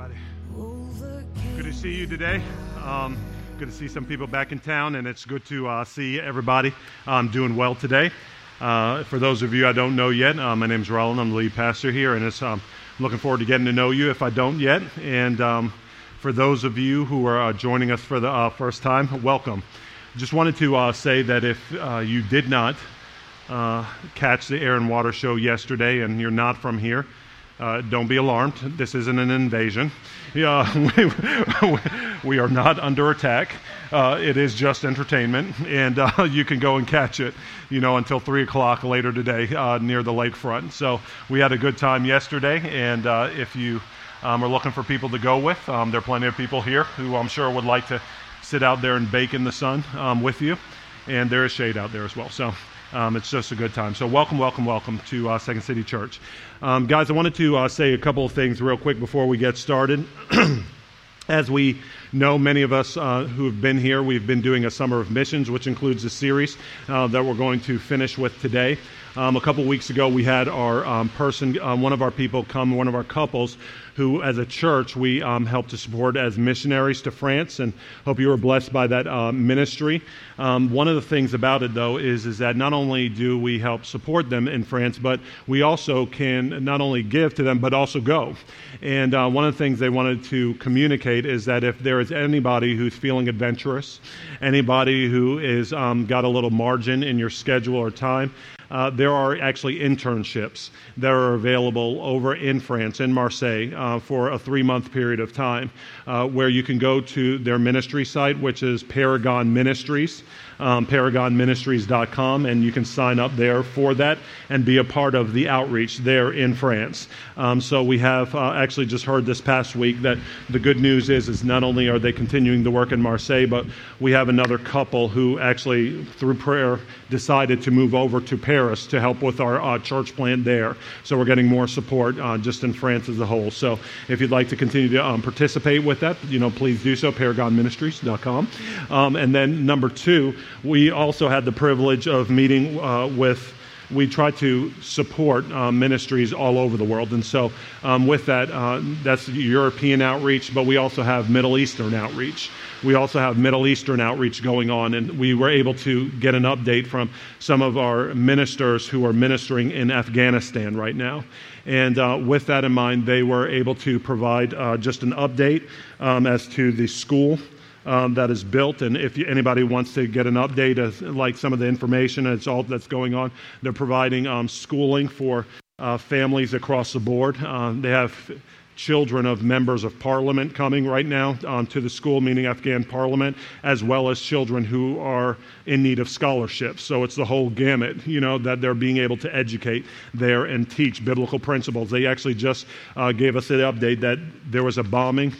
everybody. Good to see you today. Um, good to see some people back in town, and it's good to uh, see everybody um, doing well today. Uh, for those of you I don't know yet, uh, my name is Roland. I'm the lead pastor here, and it's, um, looking forward to getting to know you if I don't yet. And um, for those of you who are uh, joining us for the uh, first time, welcome. Just wanted to uh, say that if you did not catch the Air and Water show yesterday and you're not from here, uh, don't be alarmed. This isn't an invasion. We, we are not under attack. Uh, it is just entertainment, and uh, you can go and catch it, you know, until three o'clock later today uh, near the lakefront. So we had a good time yesterday, and uh, if you um, are looking for people to go with, um, there are plenty of people here who I'm sure would like to sit out there and bake in the sun um, with you, and there is shade out there as well. So. Um, it's just a good time. So, welcome, welcome, welcome to uh, Second City Church. Um, guys, I wanted to uh, say a couple of things real quick before we get started. As we know, many of us uh, who have been here, we've been doing a summer of missions, which includes a series uh, that we're going to finish with today. Um, a couple weeks ago, we had our um, person, um, one of our people come, one of our couples, who, as a church, we um, help to support as missionaries to France, and hope you were blessed by that uh, ministry. Um, one of the things about it, though, is, is that not only do we help support them in France, but we also can not only give to them, but also go. And uh, one of the things they wanted to communicate is that if there is anybody who's feeling adventurous, anybody who is um, got a little margin in your schedule or time, uh, there are actually internships that are available over in France, in Marseille, uh, for a three month period of time, uh, where you can go to their ministry site, which is Paragon Ministries um, paragonministries.com, and you can sign up there for that and be a part of the outreach there in France. Um, so we have uh, actually just heard this past week that the good news is is not only are they continuing the work in Marseille, but we have another couple who actually through prayer decided to move over to Paris to help with our uh, church plant there. So we're getting more support uh, just in France as a whole. So if you'd like to continue to um, participate with that, you know, please do so. ParagonMinistries.com. Um, and then number two, we also had the privilege of meeting uh, with we try to support uh, ministries all over the world. And so, um, with that, uh, that's European outreach, but we also have Middle Eastern outreach. We also have Middle Eastern outreach going on, and we were able to get an update from some of our ministers who are ministering in Afghanistan right now. And uh, with that in mind, they were able to provide uh, just an update um, as to the school um, that is built. And if anybody wants to get an update of like some of the information and it's all that's going on, they're providing um, schooling for uh, families across the board. Uh, they have children of members of parliament coming right now um, to the school, meaning Afghan parliament, as well as children who are in need of scholarships. So it's the whole gamut, you know, that they're being able to educate there and teach biblical principles. They actually just uh, gave us an update that there was a bombing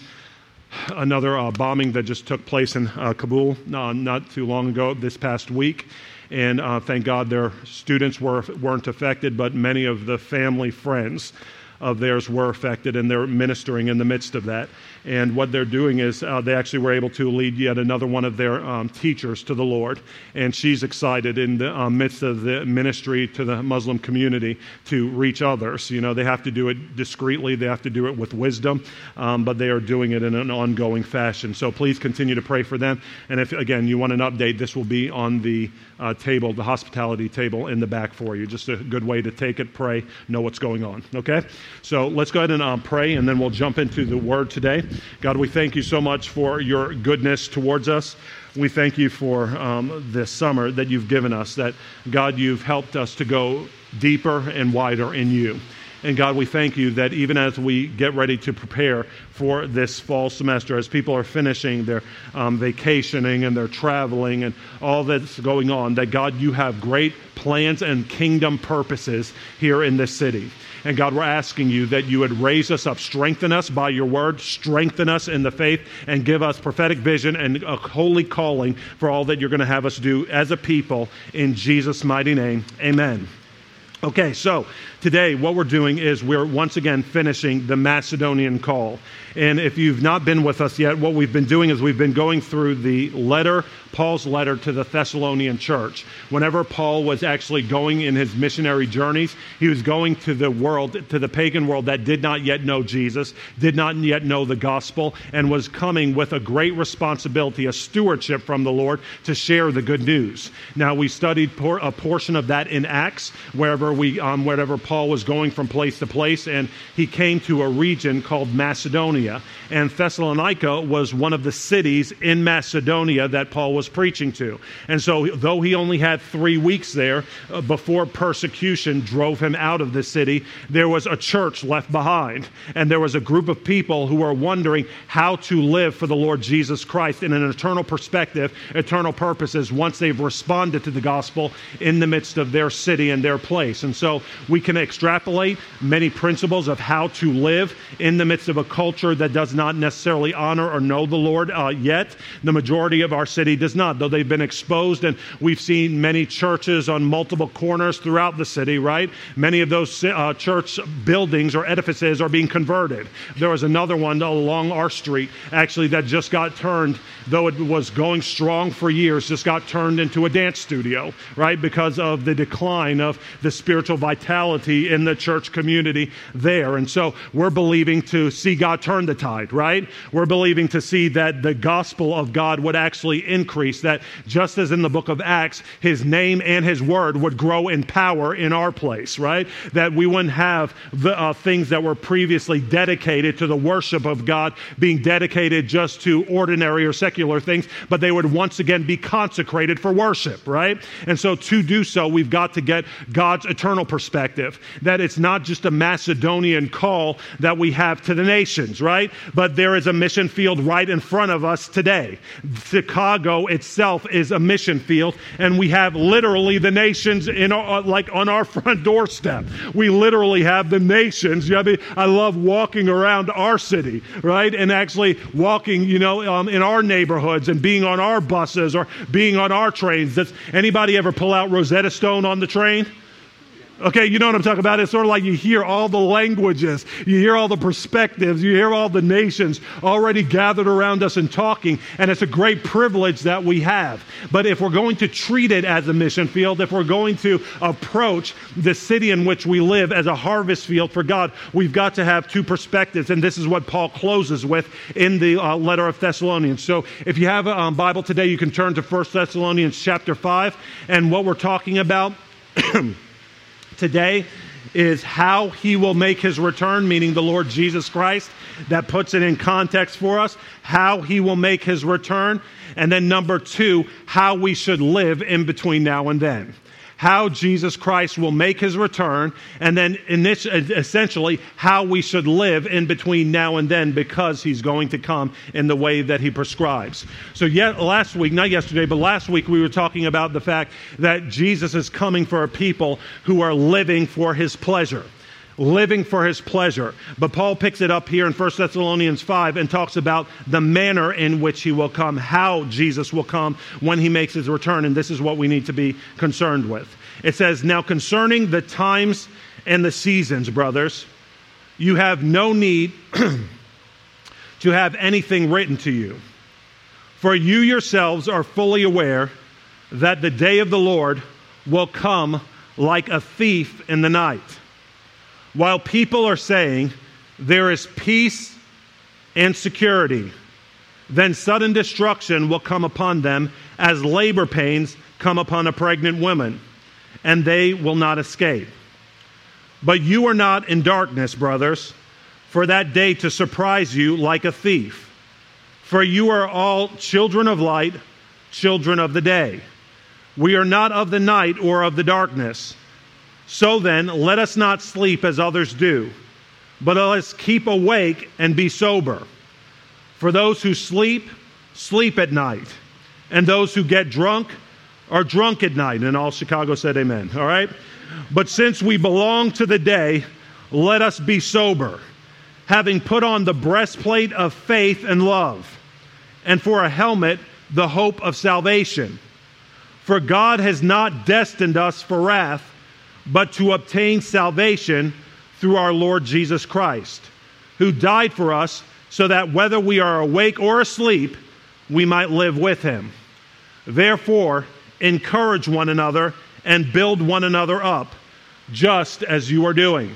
another uh, bombing that just took place in uh, Kabul uh, not too long ago, this past week. And uh, thank God their students were, weren't affected, but many of the family friends of theirs were affected, and they're ministering in the midst of that. And what they're doing is uh, they actually were able to lead yet another one of their um, teachers to the Lord. And she's excited in the uh, midst of the ministry to the Muslim community to reach others. You know, they have to do it discreetly, they have to do it with wisdom, um, but they are doing it in an ongoing fashion. So please continue to pray for them. And if, again, you want an update, this will be on the uh, table, the hospitality table in the back for you. Just a good way to take it, pray, know what's going on. Okay? So let's go ahead and um, pray, and then we'll jump into the word today. God, we thank you so much for your goodness towards us. We thank you for um, this summer that you've given us, that God, you've helped us to go deeper and wider in you. And God, we thank you that even as we get ready to prepare for this fall semester, as people are finishing their um, vacationing and they're traveling and all that's going on, that God, you have great plans and kingdom purposes here in this city. And God, we're asking you that you would raise us up, strengthen us by your word, strengthen us in the faith, and give us prophetic vision and a holy calling for all that you're going to have us do as a people. In Jesus' mighty name, amen. Okay, so today what we're doing is we're once again finishing the Macedonian call. And if you've not been with us yet, what we've been doing is we've been going through the letter, Paul's letter to the Thessalonian church. Whenever Paul was actually going in his missionary journeys, he was going to the world, to the pagan world that did not yet know Jesus, did not yet know the gospel, and was coming with a great responsibility, a stewardship from the Lord to share the good news. Now, we studied por- a portion of that in Acts, wherever, we, um, wherever Paul was going from place to place, and he came to a region called Macedonia. Macedonia. And Thessalonica was one of the cities in Macedonia that Paul was preaching to. And so, though he only had three weeks there uh, before persecution drove him out of the city, there was a church left behind. And there was a group of people who were wondering how to live for the Lord Jesus Christ in an eternal perspective, eternal purposes, once they've responded to the gospel in the midst of their city and their place. And so, we can extrapolate many principles of how to live in the midst of a culture culture that does not necessarily honor or know the Lord uh, yet. The majority of our city does not, though they've been exposed, and we've seen many churches on multiple corners throughout the city, right? Many of those uh, church buildings or edifices are being converted. There was another one along our street, actually, that just got turned, though it was going strong for years, just got turned into a dance studio, right? Because of the decline of the spiritual vitality in the church community there. And so we're believing to see God turn the tide, right? We're believing to see that the gospel of God would actually increase, that just as in the book of Acts, his name and his word would grow in power in our place, right? That we wouldn't have the uh, things that were previously dedicated to the worship of God being dedicated just to ordinary or secular things, but they would once again be consecrated for worship, right? And so to do so, we've got to get God's eternal perspective, that it's not just a Macedonian call that we have to the nations, right? But there is a mission field right in front of us today. Chicago itself is a mission field, and we have literally the nations in our, like on our front doorstep. We literally have the nations. You know, I love walking around our city, right? And actually walking, you know, um, in our neighborhoods and being on our buses or being on our trains. Does anybody ever pull out Rosetta Stone on the train? Okay, you know what I'm talking about? It's sort of like you hear all the languages, you hear all the perspectives, you hear all the nations already gathered around us and talking, and it's a great privilege that we have. But if we're going to treat it as a mission field, if we're going to approach the city in which we live as a harvest field for God, we've got to have two perspectives, and this is what Paul closes with in the uh, letter of Thessalonians. So if you have a um, Bible today, you can turn to 1 Thessalonians chapter 5, and what we're talking about. today is how he will make his return, meaning the Lord Jesus Christ. That puts it in context for us, how he will make his return. And then number two, how we should live in between now and then how Jesus Christ will make his return, and then essentially how we should live in between now and then because he's going to come in the way that he prescribes. So, yet, last week, not yesterday, but last week, we were talking about the fact that Jesus is coming for a people who are living for his pleasure living for his pleasure. But Paul picks it up here in 1 Thessalonians 5 and talks about the manner in which he will come, how Jesus will come when he makes his return. And this is what we need to be concerned with. It says, Now concerning the times and the seasons, brothers, you have no need to have anything written to you. For you yourselves are fully aware that the day of the Lord will come like a thief in the night. While people are saying there is peace and security, then sudden destruction will come upon them as labor pains come upon a pregnant woman, and they will not escape. But you are not in darkness, brothers, for that day to surprise you like a thief. For you are all children of light, children of the day. We are not of the night or of the darkness. So then, let us not sleep as others do, but let us keep awake and be sober. For those who sleep, sleep at night, and those who get drunk are drunk at night. And all Chicago said amen. All right? But since we belong to the day, let us be sober, having put on the breastplate of faith and love, and for a helmet, the hope of salvation. For God has not destined us for wrath but to obtain salvation through our Lord Jesus Christ, who died for us so that whether we are awake or asleep, we might live with him. Therefore, encourage one another and build one another up, just as you are doing.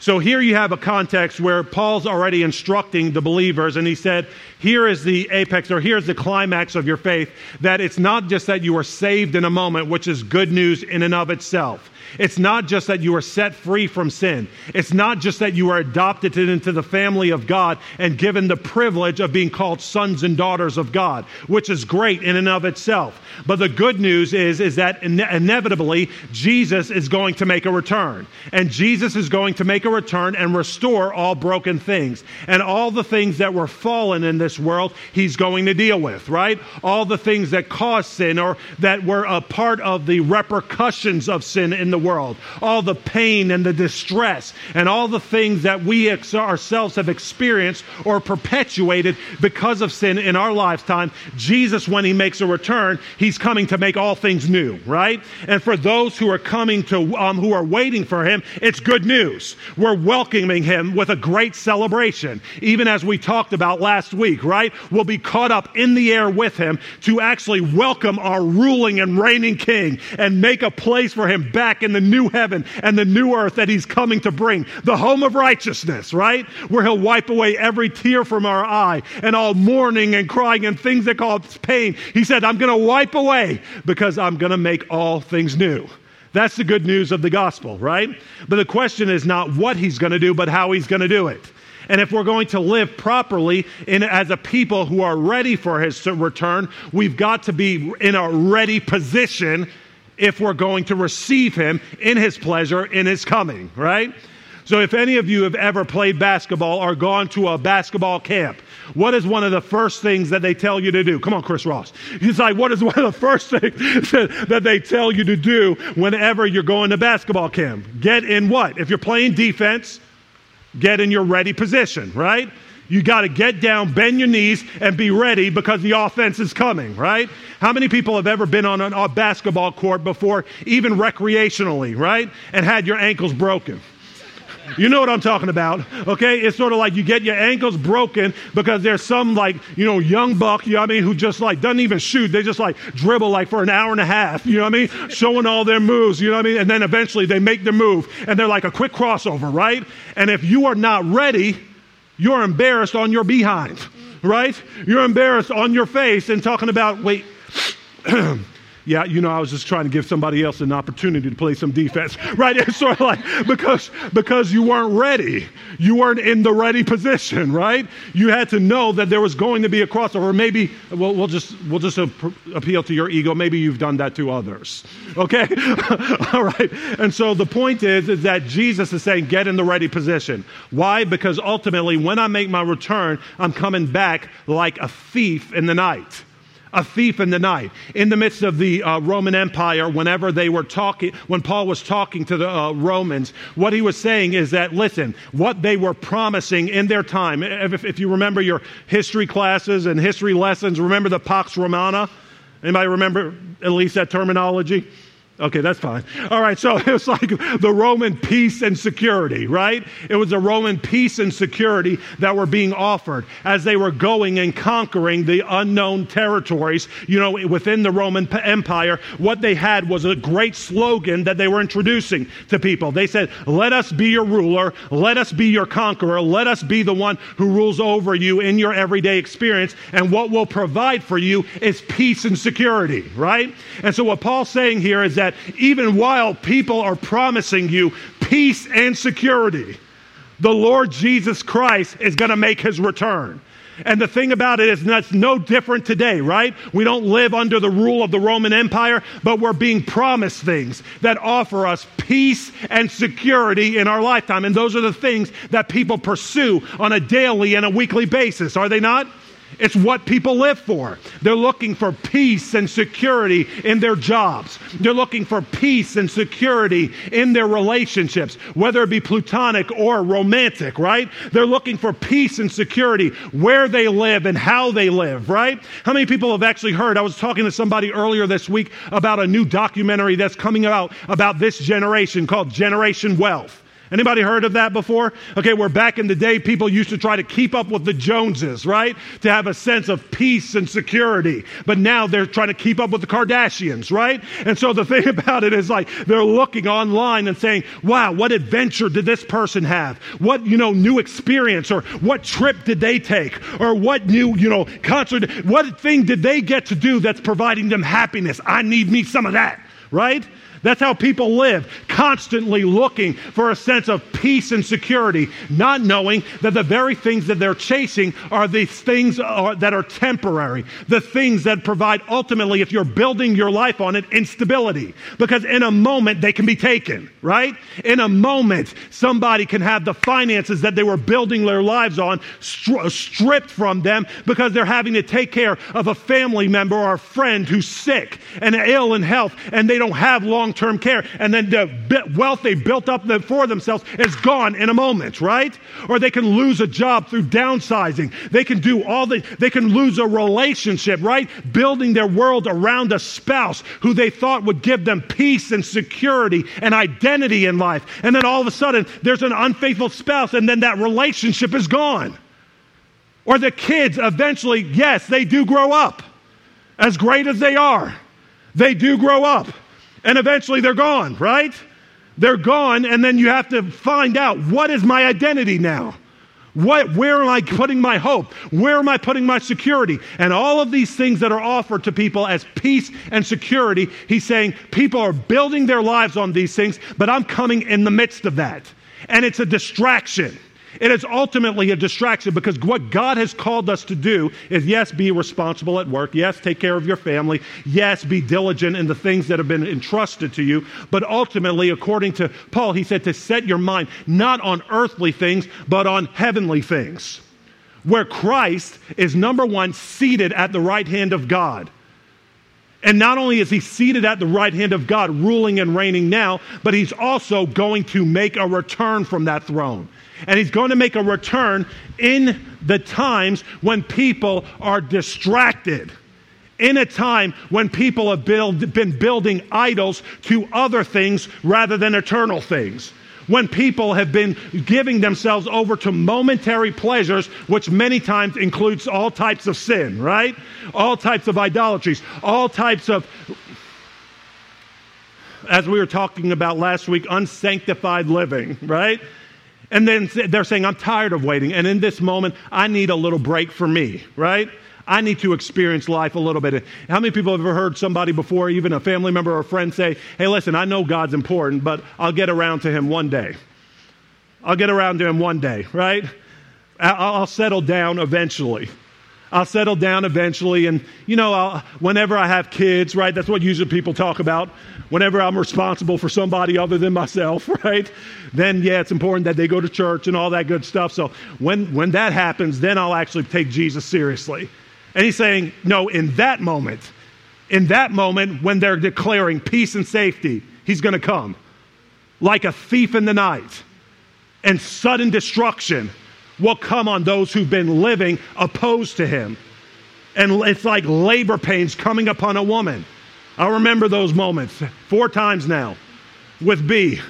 So here you have a context where Paul's already instructing the believers, and he said, Here is the apex, or here's the climax of your faith, that it's not just that you are saved in a moment, which is good news in and of itself. It's not just that you are set free from sin. It's not just that you are adopted into the family of God and given the privilege of being called sons and daughters of God, which is great in and of itself. But the good news is, is that inevitably Jesus is going to make a return. And Jesus is going to make a return and restore all broken things. And all the things that were fallen in this world, he's going to deal with, right? All the things that caused sin or that were a part of the repercussions of sin in the the world, all the pain and the distress, and all the things that we ex- ourselves have experienced or perpetuated because of sin in our lifetime. Jesus, when he makes a return, he's coming to make all things new, right? And for those who are coming to, um, who are waiting for him, it's good news. We're welcoming him with a great celebration, even as we talked about last week, right? We'll be caught up in the air with him to actually welcome our ruling and reigning king and make a place for him back in in the new heaven and the new earth that he's coming to bring, the home of righteousness, right? Where he'll wipe away every tear from our eye and all mourning and crying and things that cause pain. He said, I'm going to wipe away because I'm going to make all things new. That's the good news of the gospel, right? But the question is not what he's going to do, but how he's going to do it. And if we're going to live properly in, as a people who are ready for his return, we've got to be in a ready position if we're going to receive him in his pleasure in his coming, right? So, if any of you have ever played basketball or gone to a basketball camp, what is one of the first things that they tell you to do? Come on, Chris Ross. He's like, what is one of the first things that they tell you to do whenever you're going to basketball camp? Get in what? If you're playing defense, get in your ready position, right? You got to get down, bend your knees, and be ready because the offense is coming, right? How many people have ever been on a basketball court before, even recreationally, right? And had your ankles broken? You know what I'm talking about, okay? It's sort of like you get your ankles broken because there's some like, you know, young buck, you know what I mean, who just like doesn't even shoot. They just like dribble like for an hour and a half, you know what I mean? Showing all their moves, you know what I mean? And then eventually they make the move and they're like a quick crossover, right? And if you are not ready, you're embarrassed on your behind, right? You're embarrassed on your face and talking about, wait, yeah, you know, I was just trying to give somebody else an opportunity to play some defense, right? It's sort of like because because you weren't ready, you weren't in the ready position, right? You had to know that there was going to be a crossover. Maybe we'll, we'll just we'll just appeal to your ego. Maybe you've done that to others, okay? All right. And so the point is is that Jesus is saying, get in the ready position. Why? Because ultimately, when I make my return, I'm coming back like a thief in the night a thief in the night. In the midst of the uh, Roman Empire, whenever they were talking, when Paul was talking to the uh, Romans, what he was saying is that, listen, what they were promising in their time, if, if you remember your history classes and history lessons, remember the Pax Romana? Anybody remember at least that terminology? Okay, that's fine. All right, so it's like the Roman peace and security, right? It was a Roman peace and security that were being offered as they were going and conquering the unknown territories, you know, within the Roman Empire. What they had was a great slogan that they were introducing to people. They said, Let us be your ruler, let us be your conqueror, let us be the one who rules over you in your everyday experience, and what will provide for you is peace and security, right? And so, what Paul's saying here is that that even while people are promising you peace and security, the Lord Jesus Christ is going to make his return. And the thing about it is that's no different today, right? We don't live under the rule of the Roman Empire, but we're being promised things that offer us peace and security in our lifetime. And those are the things that people pursue on a daily and a weekly basis, are they not? It's what people live for. They're looking for peace and security in their jobs. They're looking for peace and security in their relationships, whether it be platonic or romantic, right? They're looking for peace and security where they live and how they live, right? How many people have actually heard? I was talking to somebody earlier this week about a new documentary that's coming out about this generation called Generation Wealth. Anybody heard of that before? Okay, where back in the day people used to try to keep up with the Joneses, right? To have a sense of peace and security. But now they're trying to keep up with the Kardashians, right? And so the thing about it is like they're looking online and saying, wow, what adventure did this person have? What, you know, new experience or what trip did they take? Or what new, you know, concert, what thing did they get to do that's providing them happiness? I need me some of that, right? That's how people live, constantly looking for a sense of peace and security, not knowing that the very things that they're chasing are these things uh, that are temporary, the things that provide ultimately, if you're building your life on it, instability. Because in a moment, they can be taken, right? In a moment, somebody can have the finances that they were building their lives on stri- stripped from them because they're having to take care of a family member or a friend who's sick and ill in health, and they don't have long long term care. And then the wealth they built up for themselves is gone in a moment, right? Or they can lose a job through downsizing. They can do all the, they can lose a relationship, right? Building their world around a spouse who they thought would give them peace and security and identity in life. And then all of a sudden, there's an unfaithful spouse, and then that relationship is gone. Or the kids eventually, yes, they do grow up. As great as they are, they do grow up and eventually they're gone, right? They're gone, and then you have to find out what is my identity now? What, where am I putting my hope? Where am I putting my security? And all of these things that are offered to people as peace and security, he's saying people are building their lives on these things, but I'm coming in the midst of that. And it's a distraction. It is ultimately a distraction because what God has called us to do is yes, be responsible at work. Yes, take care of your family. Yes, be diligent in the things that have been entrusted to you. But ultimately, according to Paul, he said to set your mind not on earthly things, but on heavenly things. Where Christ is number one, seated at the right hand of God. And not only is he seated at the right hand of God, ruling and reigning now, but he's also going to make a return from that throne. And he's going to make a return in the times when people are distracted. In a time when people have build, been building idols to other things rather than eternal things when people have been giving themselves over to momentary pleasures, which many times includes all types of sin, right? All types of idolatries, all types of, as we were talking about last week, unsanctified living, right? And then they're saying, I'm tired of waiting. And in this moment, I need a little break for me, right? I need to experience life a little bit. How many people have ever heard somebody before, even a family member or a friend, say, Hey, listen, I know God's important, but I'll get around to him one day. I'll get around to him one day, right? I'll settle down eventually. I'll settle down eventually. And, you know, I'll, whenever I have kids, right, that's what usually people talk about. Whenever I'm responsible for somebody other than myself, right, then, yeah, it's important that they go to church and all that good stuff. So when, when that happens, then I'll actually take Jesus seriously. And he's saying, no, in that moment, in that moment when they're declaring peace and safety, he's going to come like a thief in the night and sudden destruction will come on those who've been living opposed to him. And it's like labor pains coming upon a woman. I remember those moments four times now with B.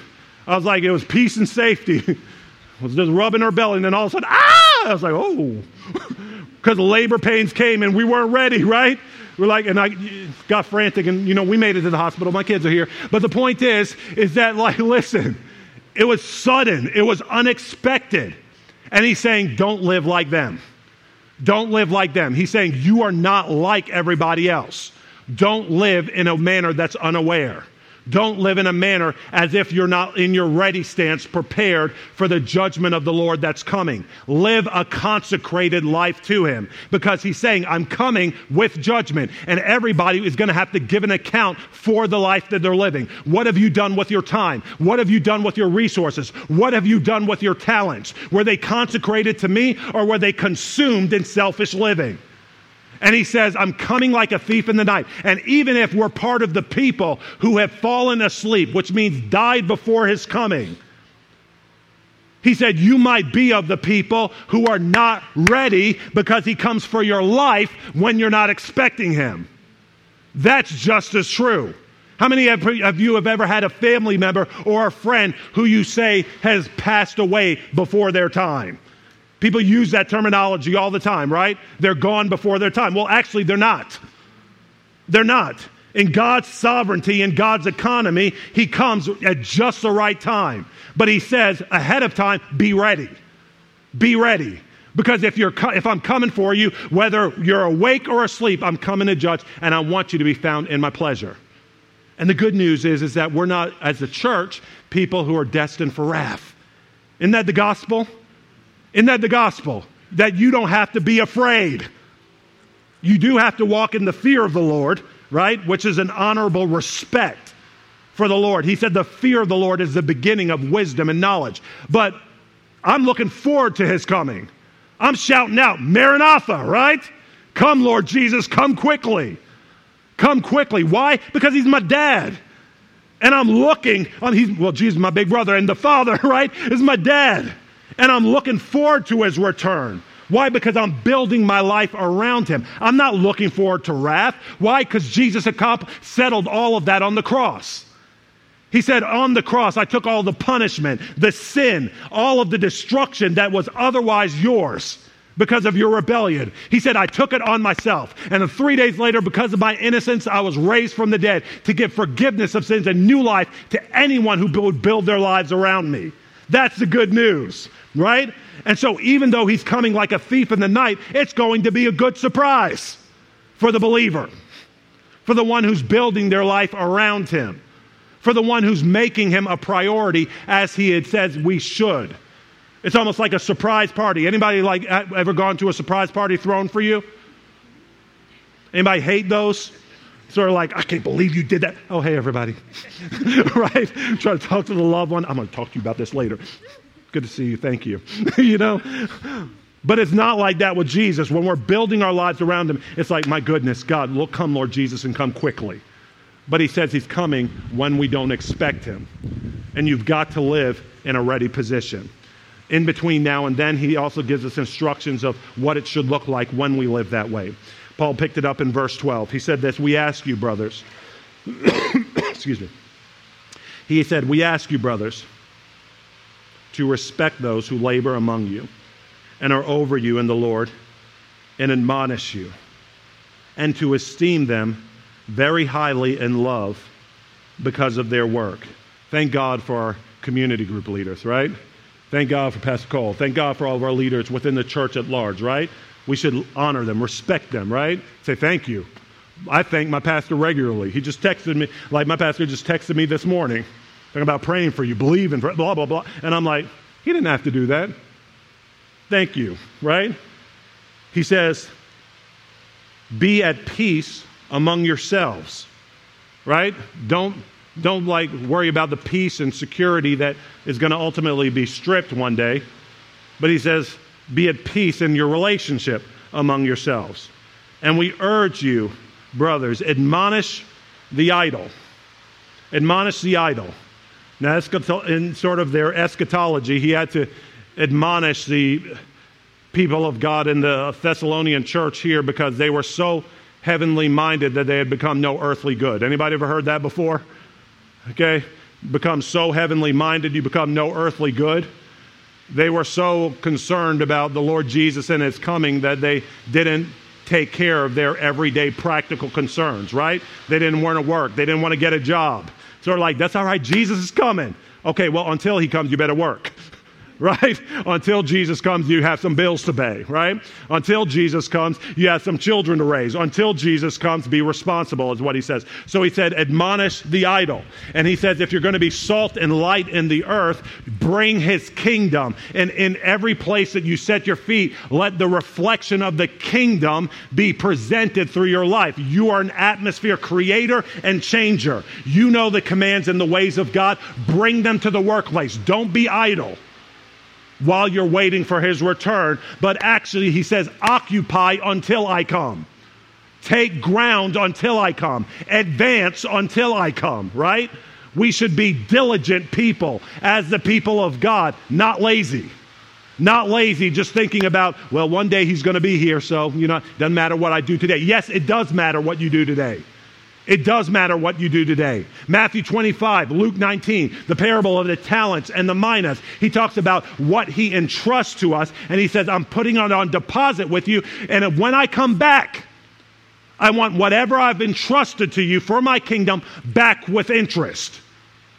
I was like, it was peace and safety. I was just rubbing her belly, and then all of a sudden, ah! I was like, oh. Because labor pains came and we weren't ready, right? We're like, and I got frantic, and you know, we made it to the hospital. My kids are here. But the point is, is that, like, listen, it was sudden, it was unexpected. And he's saying, don't live like them. Don't live like them. He's saying, you are not like everybody else. Don't live in a manner that's unaware. Don't live in a manner as if you're not in your ready stance, prepared for the judgment of the Lord that's coming. Live a consecrated life to Him because He's saying, I'm coming with judgment, and everybody is going to have to give an account for the life that they're living. What have you done with your time? What have you done with your resources? What have you done with your talents? Were they consecrated to me or were they consumed in selfish living? And he says, I'm coming like a thief in the night. And even if we're part of the people who have fallen asleep, which means died before his coming, he said, You might be of the people who are not ready because he comes for your life when you're not expecting him. That's just as true. How many of you have ever had a family member or a friend who you say has passed away before their time? People use that terminology all the time, right? They're gone before their time. Well, actually, they're not. They're not. In God's sovereignty, in God's economy, He comes at just the right time. But He says ahead of time, be ready. Be ready. Because if, you're, if I'm coming for you, whether you're awake or asleep, I'm coming to judge, and I want you to be found in my pleasure. And the good news is, is that we're not, as a church, people who are destined for wrath. Isn't that the gospel? Isn't that the gospel? That you don't have to be afraid. You do have to walk in the fear of the Lord, right? Which is an honorable respect for the Lord. He said the fear of the Lord is the beginning of wisdom and knowledge. But I'm looking forward to his coming. I'm shouting out, Maranatha, right? Come, Lord Jesus, come quickly. Come quickly. Why? Because he's my dad. And I'm looking, on he's, well, Jesus, my big brother, and the father, right, is my dad. And I'm looking forward to his return. Why? Because I'm building my life around him. I'm not looking forward to wrath. Why? Because Jesus settled all of that on the cross. He said, On the cross, I took all the punishment, the sin, all of the destruction that was otherwise yours because of your rebellion. He said, I took it on myself. And three days later, because of my innocence, I was raised from the dead to give forgiveness of sins and new life to anyone who would build their lives around me. That's the good news, right? And so, even though he's coming like a thief in the night, it's going to be a good surprise for the believer, for the one who's building their life around him, for the one who's making him a priority as he had said we should. It's almost like a surprise party. Anybody like ever gone to a surprise party thrown for you? Anybody hate those? Sort of like, I can't believe you did that. Oh, hey, everybody. right? Try to talk to the loved one. I'm going to talk to you about this later. Good to see you. Thank you. you know? But it's not like that with Jesus. When we're building our lives around Him, it's like, my goodness, God, will come, Lord Jesus, and come quickly. But He says He's coming when we don't expect Him. And you've got to live in a ready position in between now and then, he also gives us instructions of what it should look like when we live that way. Paul picked it up in verse 12. He said this We ask you, brothers, excuse me. He said, We ask you, brothers, to respect those who labor among you and are over you in the Lord and admonish you, and to esteem them very highly in love because of their work. Thank God for our community group leaders, right? Thank God for Pastor Cole. Thank God for all of our leaders within the church at large, right? We should honor them, respect them, right? Say thank you. I thank my pastor regularly. He just texted me, like my pastor just texted me this morning, talking about praying for you, believing, for blah, blah, blah. And I'm like, he didn't have to do that. Thank you, right? He says, be at peace among yourselves, right? Don't don't like worry about the peace and security that is going to ultimately be stripped one day. But he says, be at peace in your relationship among yourselves. And we urge you, brothers, admonish the idle. Admonish the idle. Now, in sort of their eschatology, he had to admonish the people of God in the Thessalonian church here because they were so heavenly minded that they had become no earthly good. Anybody ever heard that before? okay, become so heavenly minded you become no earthly good. They were so concerned about the Lord Jesus and his coming that they didn't take care of their everyday practical concerns, right? They didn't want to work, they didn't want to get a job. So they're like, that's all right, Jesus is coming. Okay, well, until he comes, you better work. right? Until Jesus comes, you have some bills to pay, right? Until Jesus comes, you have some children to raise. Until Jesus comes, be responsible, is what he says. So he said, admonish the idle. And he says, if you're going to be salt and light in the earth, bring his kingdom. And in every place that you set your feet, let the reflection of the kingdom be presented through your life. You are an atmosphere creator and changer. You know the commands and the ways of God. Bring them to the workplace. Don't be idle while you're waiting for his return, but actually, he says, occupy until I come. take ground until I come, advance until I come, right? We should be diligent people as the people of God, not lazy. Not lazy, just thinking about, well, one day he's going to be here, so, you know, doesn't matter what I do today. Yes, it does matter what you do today. It does matter what you do today. Matthew 25, Luke 19, the parable of the talents and the minas. He talks about what he entrusts to us, and he says, I'm putting it on deposit with you, and when I come back, I want whatever I've entrusted to you for my kingdom back with interest.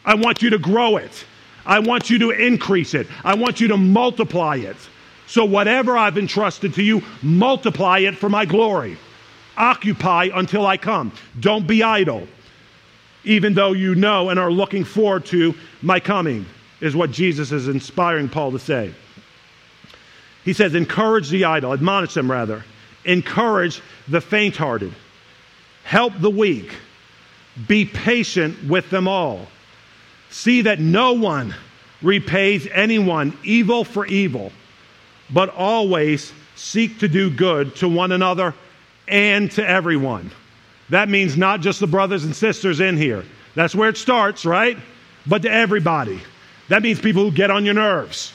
I want you to grow it. I want you to increase it. I want you to multiply it. So, whatever I've entrusted to you, multiply it for my glory. Occupy until I come. Don't be idle, even though you know and are looking forward to my coming, is what Jesus is inspiring Paul to say. He says, encourage the idle, admonish them rather, encourage the faint hearted, help the weak, be patient with them all. See that no one repays anyone evil for evil, but always seek to do good to one another and to everyone. That means not just the brothers and sisters in here. That's where it starts, right? But to everybody. That means people who get on your nerves.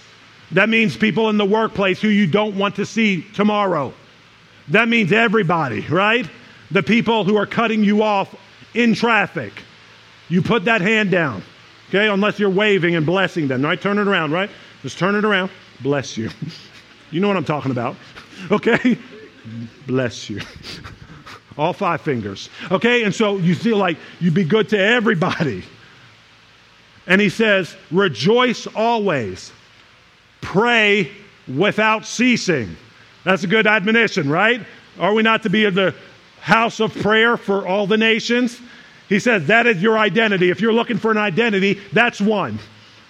That means people in the workplace who you don't want to see tomorrow. That means everybody, right? The people who are cutting you off in traffic. You put that hand down, okay? Unless you're waving and blessing them, right? Turn it around, right? Just turn it around. Bless you. You know what I'm talking about, okay? Bless you. All five fingers, okay? And so you feel like you'd be good to everybody. And he says, rejoice always, pray without ceasing. That's a good admonition, right? Are we not to be in the house of prayer for all the nations? He says that is your identity. If you're looking for an identity, that's one.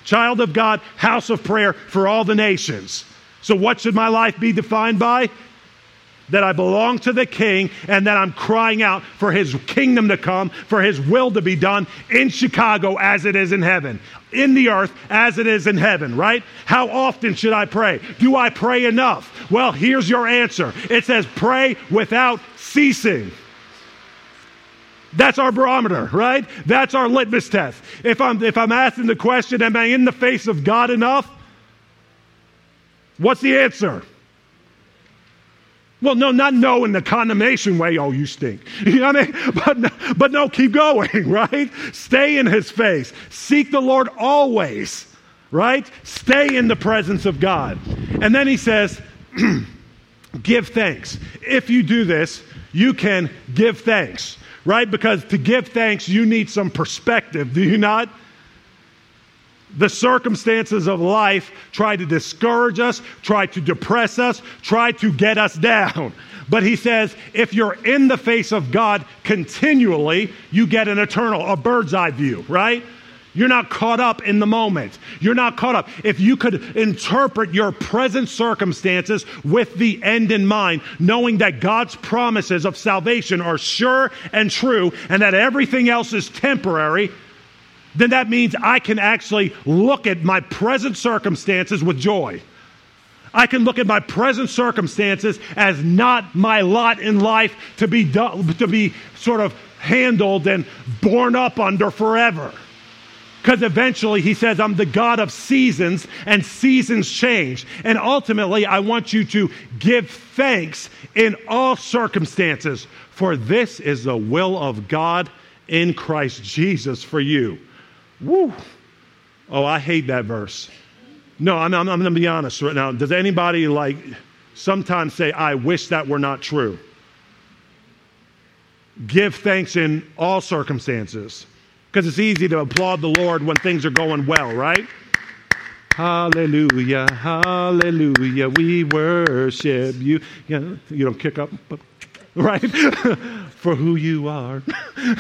Child of God, house of prayer for all the nations. So, what should my life be defined by? That I belong to the King and that I'm crying out for His kingdom to come, for His will to be done in Chicago as it is in heaven, in the earth as it is in heaven, right? How often should I pray? Do I pray enough? Well, here's your answer it says, pray without ceasing. That's our barometer, right? That's our litmus test. If I'm, if I'm asking the question, am I in the face of God enough? What's the answer? Well, no, not no in the condemnation way, oh, you stink. You know what I mean? But, but no, keep going, right? Stay in his face. Seek the Lord always, right? Stay in the presence of God. And then he says, give thanks. If you do this, you can give thanks, right? Because to give thanks, you need some perspective, do you not? The circumstances of life try to discourage us, try to depress us, try to get us down. But he says, if you're in the face of God continually, you get an eternal, a bird's eye view, right? You're not caught up in the moment. You're not caught up. If you could interpret your present circumstances with the end in mind, knowing that God's promises of salvation are sure and true, and that everything else is temporary, then that means I can actually look at my present circumstances with joy. I can look at my present circumstances as not my lot in life to be, to be sort of handled and borne up under forever. Because eventually he says, I'm the God of seasons, and seasons change. And ultimately, I want you to give thanks in all circumstances, for this is the will of God in Christ Jesus for you. Woo! Oh, I hate that verse. No, I'm, I'm, I'm going to be honest right now. Does anybody like sometimes say, I wish that were not true? Give thanks in all circumstances. Because it's easy to applaud the Lord when things are going well, right? Hallelujah, hallelujah, we worship you. You, you don't kick up, right? For who you are.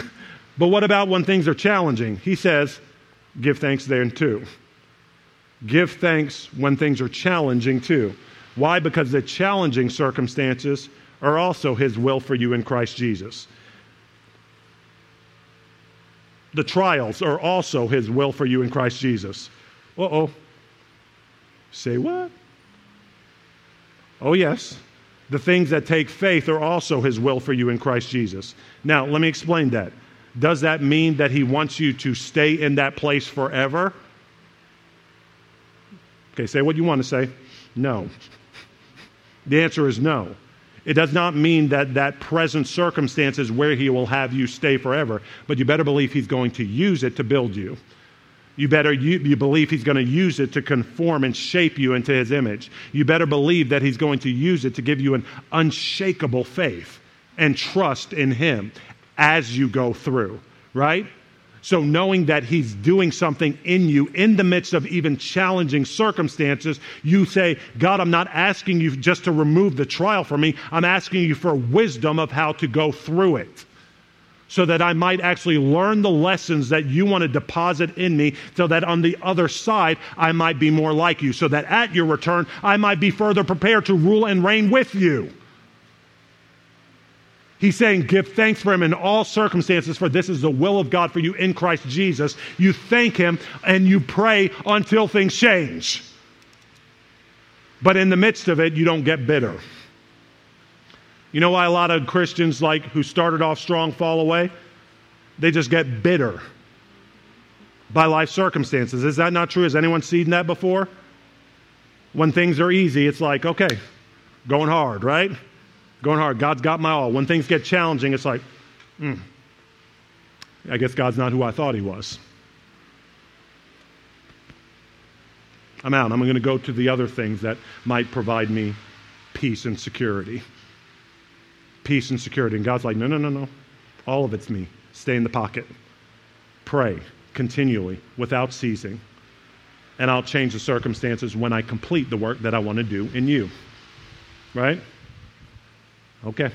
but what about when things are challenging? He says, give thanks then too. Give thanks when things are challenging too. Why? Because the challenging circumstances are also His will for you in Christ Jesus. The trials are also His will for you in Christ Jesus. Uh oh. Say what? Oh, yes. The things that take faith are also his will for you in Christ Jesus. Now, let me explain that. Does that mean that he wants you to stay in that place forever? Okay, say what you want to say. No. The answer is no. It does not mean that that present circumstance is where he will have you stay forever, but you better believe he's going to use it to build you. You better you, you believe he's going to use it to conform and shape you into his image. You better believe that he's going to use it to give you an unshakable faith and trust in him as you go through, right? So, knowing that He's doing something in you in the midst of even challenging circumstances, you say, God, I'm not asking you just to remove the trial from me. I'm asking you for wisdom of how to go through it so that I might actually learn the lessons that you want to deposit in me, so that on the other side I might be more like you, so that at your return I might be further prepared to rule and reign with you. He's saying, Give thanks for him in all circumstances, for this is the will of God for you in Christ Jesus. You thank him and you pray until things change. But in the midst of it, you don't get bitter. You know why a lot of Christians, like who started off strong, fall away? They just get bitter by life circumstances. Is that not true? Has anyone seen that before? When things are easy, it's like, okay, going hard, right? Going hard. God's got my all. When things get challenging, it's like, hmm, I guess God's not who I thought he was. I'm out. I'm going to go to the other things that might provide me peace and security. Peace and security. And God's like, no, no, no, no. All of it's me. Stay in the pocket. Pray continually without ceasing. And I'll change the circumstances when I complete the work that I want to do in you. Right? Okay.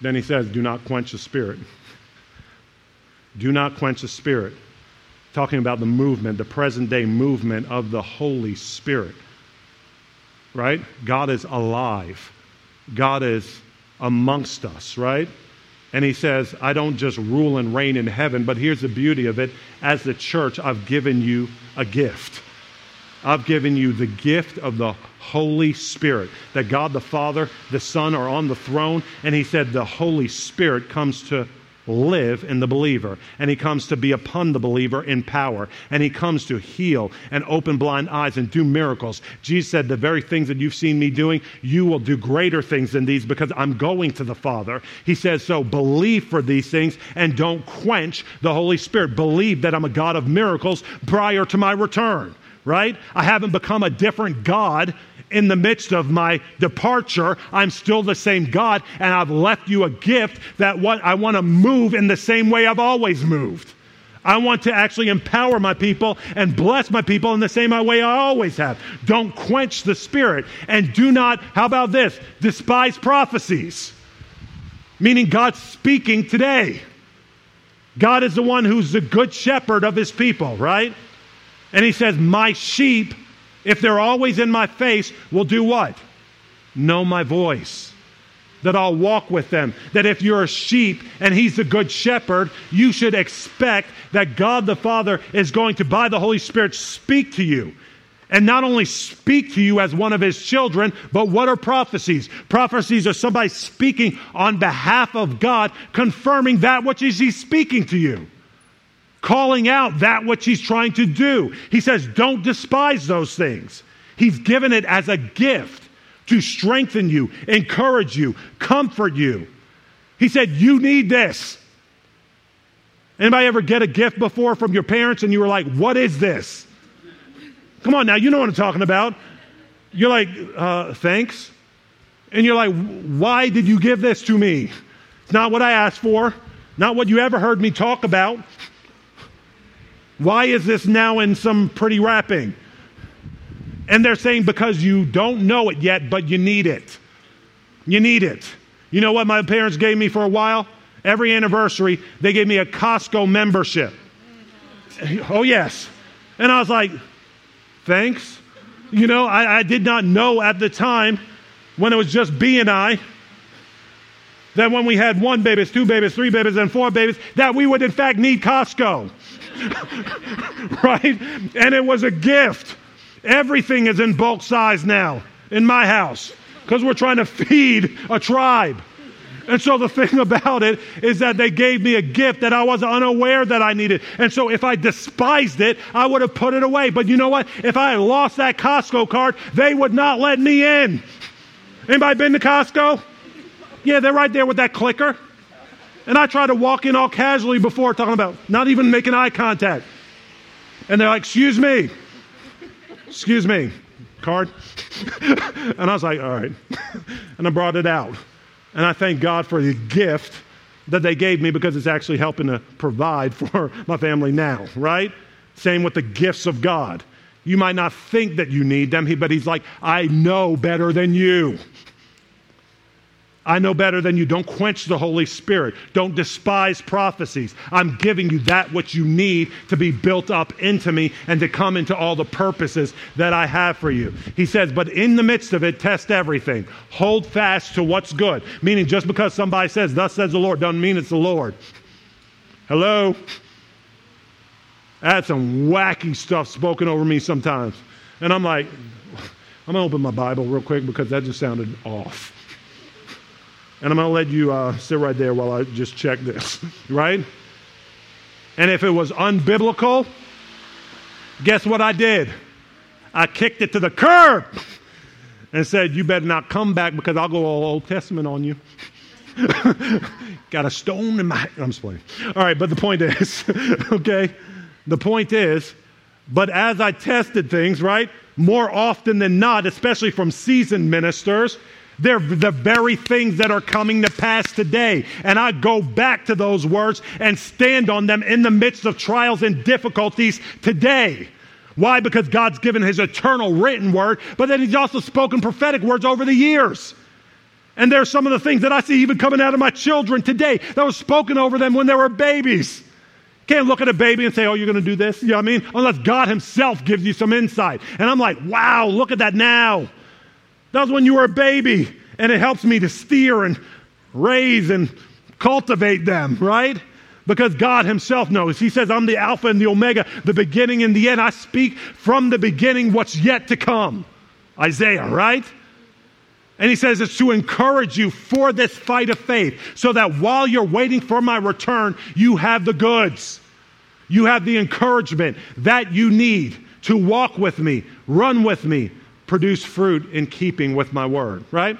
Then he says, do not quench the spirit. do not quench the spirit. Talking about the movement, the present day movement of the Holy Spirit. Right? God is alive. God is amongst us, right? And he says, I don't just rule and reign in heaven, but here's the beauty of it. As the church, I've given you a gift. I've given you the gift of the Holy Spirit. That God the Father, the Son are on the throne, and He said the Holy Spirit comes to live in the believer, and He comes to be upon the believer in power, and He comes to heal and open blind eyes and do miracles. Jesus said, The very things that you've seen me doing, you will do greater things than these because I'm going to the Father. He says, So believe for these things and don't quench the Holy Spirit. Believe that I'm a God of miracles prior to my return right? I haven't become a different God in the midst of my departure. I'm still the same God, and I've left you a gift that what I want to move in the same way I've always moved. I want to actually empower my people and bless my people in the same way I always have. Don't quench the spirit. And do not, how about this? Despise prophecies. Meaning God's speaking today. God is the one who's the good shepherd of his people, right? And he says, My sheep, if they're always in my face, will do what? Know my voice. That I'll walk with them. That if you're a sheep and he's the good shepherd, you should expect that God the Father is going to, by the Holy Spirit, speak to you. And not only speak to you as one of his children, but what are prophecies? Prophecies are somebody speaking on behalf of God, confirming that which is he speaking to you calling out that which he's trying to do. He says, Don't despise those things. He's given it as a gift to strengthen you, encourage you, comfort you. He said, You need this. Anybody ever get a gift before from your parents and you were like, What is this? Come on now, you know what I'm talking about. You're like, uh, Thanks. And you're like, Why did you give this to me? It's not what I asked for, not what you ever heard me talk about. Why is this now in some pretty wrapping? And they're saying because you don't know it yet, but you need it. You need it. You know what my parents gave me for a while? Every anniversary, they gave me a Costco membership. Oh, yes. And I was like, thanks. You know, I, I did not know at the time when it was just B and I that when we had one babies, two babies, three babies, and four babies, that we would in fact need Costco. right? And it was a gift. Everything is in bulk size now in my house. because we're trying to feed a tribe. And so the thing about it is that they gave me a gift that I was unaware that I needed. And so if I despised it, I would have put it away. But you know what? If I had lost that Costco card, they would not let me in. Anybody been to Costco? Yeah, they're right there with that clicker. And I try to walk in all casually before talking about not even making eye contact. And they're like, excuse me. Excuse me. Card? and I was like, all right. and I brought it out. And I thank God for the gift that they gave me because it's actually helping to provide for my family now, right? Same with the gifts of God. You might not think that you need them, but He's like, I know better than you. I know better than you. Don't quench the Holy Spirit. Don't despise prophecies. I'm giving you that which you need to be built up into me and to come into all the purposes that I have for you. He says, but in the midst of it, test everything. Hold fast to what's good. Meaning, just because somebody says, Thus says the Lord, doesn't mean it's the Lord. Hello? I had some wacky stuff spoken over me sometimes. And I'm like, I'm going to open my Bible real quick because that just sounded off. And I'm going to let you uh, sit right there while I just check this, right? And if it was unbiblical, guess what I did? I kicked it to the curb and said, You better not come back because I'll go all Old Testament on you. Got a stone in my. I'm just playing. All right, but the point is, okay? The point is, but as I tested things, right, more often than not, especially from seasoned ministers, they're the very things that are coming to pass today. And I go back to those words and stand on them in the midst of trials and difficulties today. Why? Because God's given his eternal written word, but then he's also spoken prophetic words over the years. And there's some of the things that I see even coming out of my children today that was spoken over them when they were babies. Can't look at a baby and say, oh, you're going to do this. You know what I mean? Unless God himself gives you some insight. And I'm like, wow, look at that now. That was when you were a baby, and it helps me to steer and raise and cultivate them, right? Because God Himself knows. He says, I'm the Alpha and the Omega, the beginning and the end. I speak from the beginning what's yet to come. Isaiah, right? And he says it's to encourage you for this fight of faith so that while you're waiting for my return, you have the goods. You have the encouragement that you need to walk with me, run with me, produce fruit in keeping with my word, right?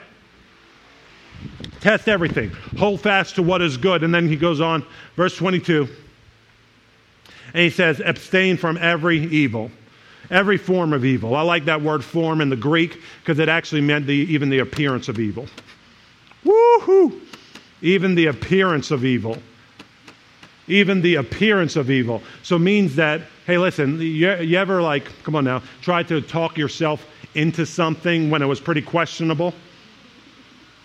Test everything. Hold fast to what is good. And then he goes on, verse 22, and he says, abstain from every evil, every form of evil. I like that word form in the Greek because it actually meant the, even the appearance of evil. Woohoo! Even the appearance of evil. Even the appearance of evil. So means that, hey, listen, you, you ever like, come on now, try to talk yourself into something when it was pretty questionable?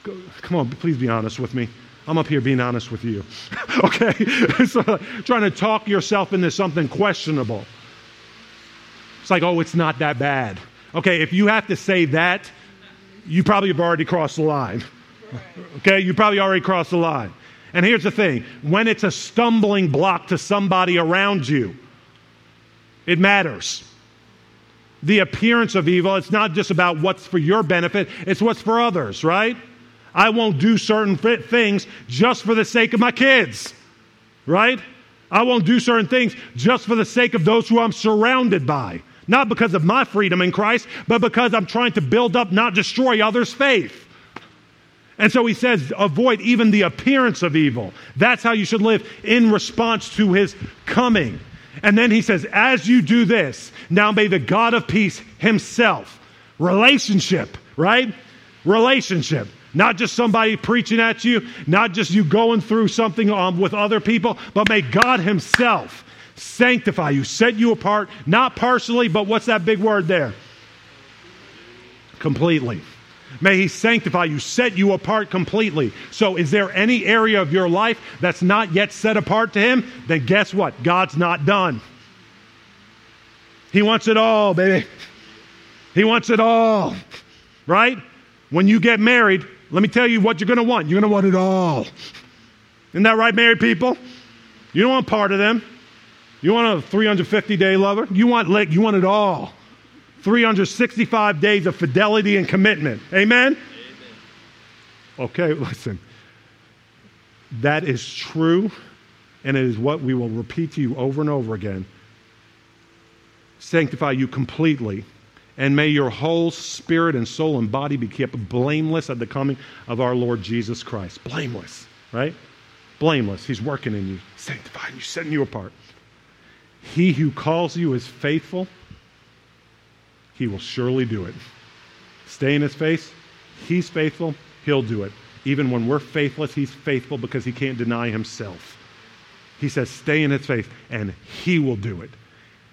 Come on, please be honest with me. I'm up here being honest with you. okay? so, trying to talk yourself into something questionable. It's like, oh, it's not that bad. Okay, if you have to say that, you probably have already crossed the line. Okay, you probably already crossed the line. And here's the thing when it's a stumbling block to somebody around you, it matters the appearance of evil. It's not just about what's for your benefit, it's what's for others, right? I won't do certain things just for the sake of my kids, right? I won't do certain things just for the sake of those who I'm surrounded by. Not because of my freedom in Christ, but because I'm trying to build up, not destroy others' faith. And so he says, avoid even the appearance of evil. That's how you should live in response to his coming. And then he says, As you do this, now may the God of peace himself, relationship, right? Relationship. Not just somebody preaching at you, not just you going through something um, with other people, but may God himself sanctify you, set you apart, not partially, but what's that big word there? Completely. May He sanctify you, set you apart completely. So, is there any area of your life that's not yet set apart to Him? Then guess what? God's not done. He wants it all, baby. He wants it all, right? When you get married, let me tell you what you're going to want. You're going to want it all. Isn't that right, married people? You don't want part of them. You want a 350 day lover? You want, you want it all. 365 days of fidelity and commitment. Amen? Amen? Okay, listen. That is true, and it is what we will repeat to you over and over again. Sanctify you completely, and may your whole spirit and soul and body be kept blameless at the coming of our Lord Jesus Christ. Blameless, right? Blameless. He's working in you, sanctifying you, setting you apart. He who calls you is faithful, he will surely do it. Stay in his face. He's faithful, he'll do it. Even when we're faithless, he's faithful because he can't deny himself. He says, Stay in his faith, and he will do it.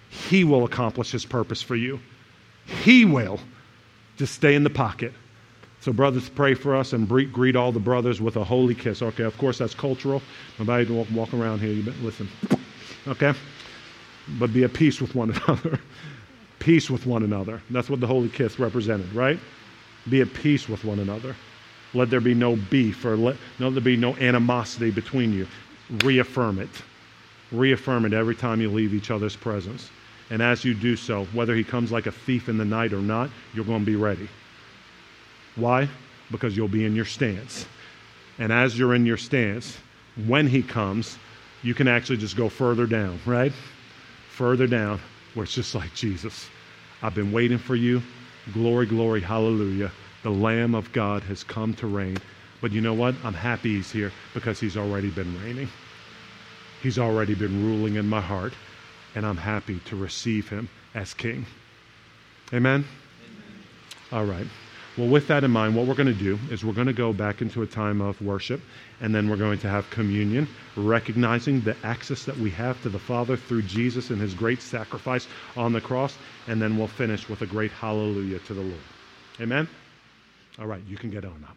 He will accomplish his purpose for you. He will. Just stay in the pocket. So, brothers, pray for us and greet all the brothers with a holy kiss. Okay, of course, that's cultural. Nobody can walk, walk around here. You listen. Okay? But be at peace with one another. Peace with one another. That's what the holy kiss represented, right? Be at peace with one another. Let there be no beef or let, let there be no animosity between you. Reaffirm it. Reaffirm it every time you leave each other's presence. And as you do so, whether he comes like a thief in the night or not, you're going to be ready. Why? Because you'll be in your stance. And as you're in your stance, when he comes, you can actually just go further down, right? Further down, where it's just like Jesus. I've been waiting for you. Glory, glory, hallelujah. The Lamb of God has come to reign. But you know what? I'm happy he's here because he's already been reigning. He's already been ruling in my heart, and I'm happy to receive him as king. Amen? Amen. All right. Well, with that in mind, what we're going to do is we're going to go back into a time of worship, and then we're going to have communion, recognizing the access that we have to the Father through Jesus and his great sacrifice on the cross, and then we'll finish with a great hallelujah to the Lord. Amen? All right, you can get on up.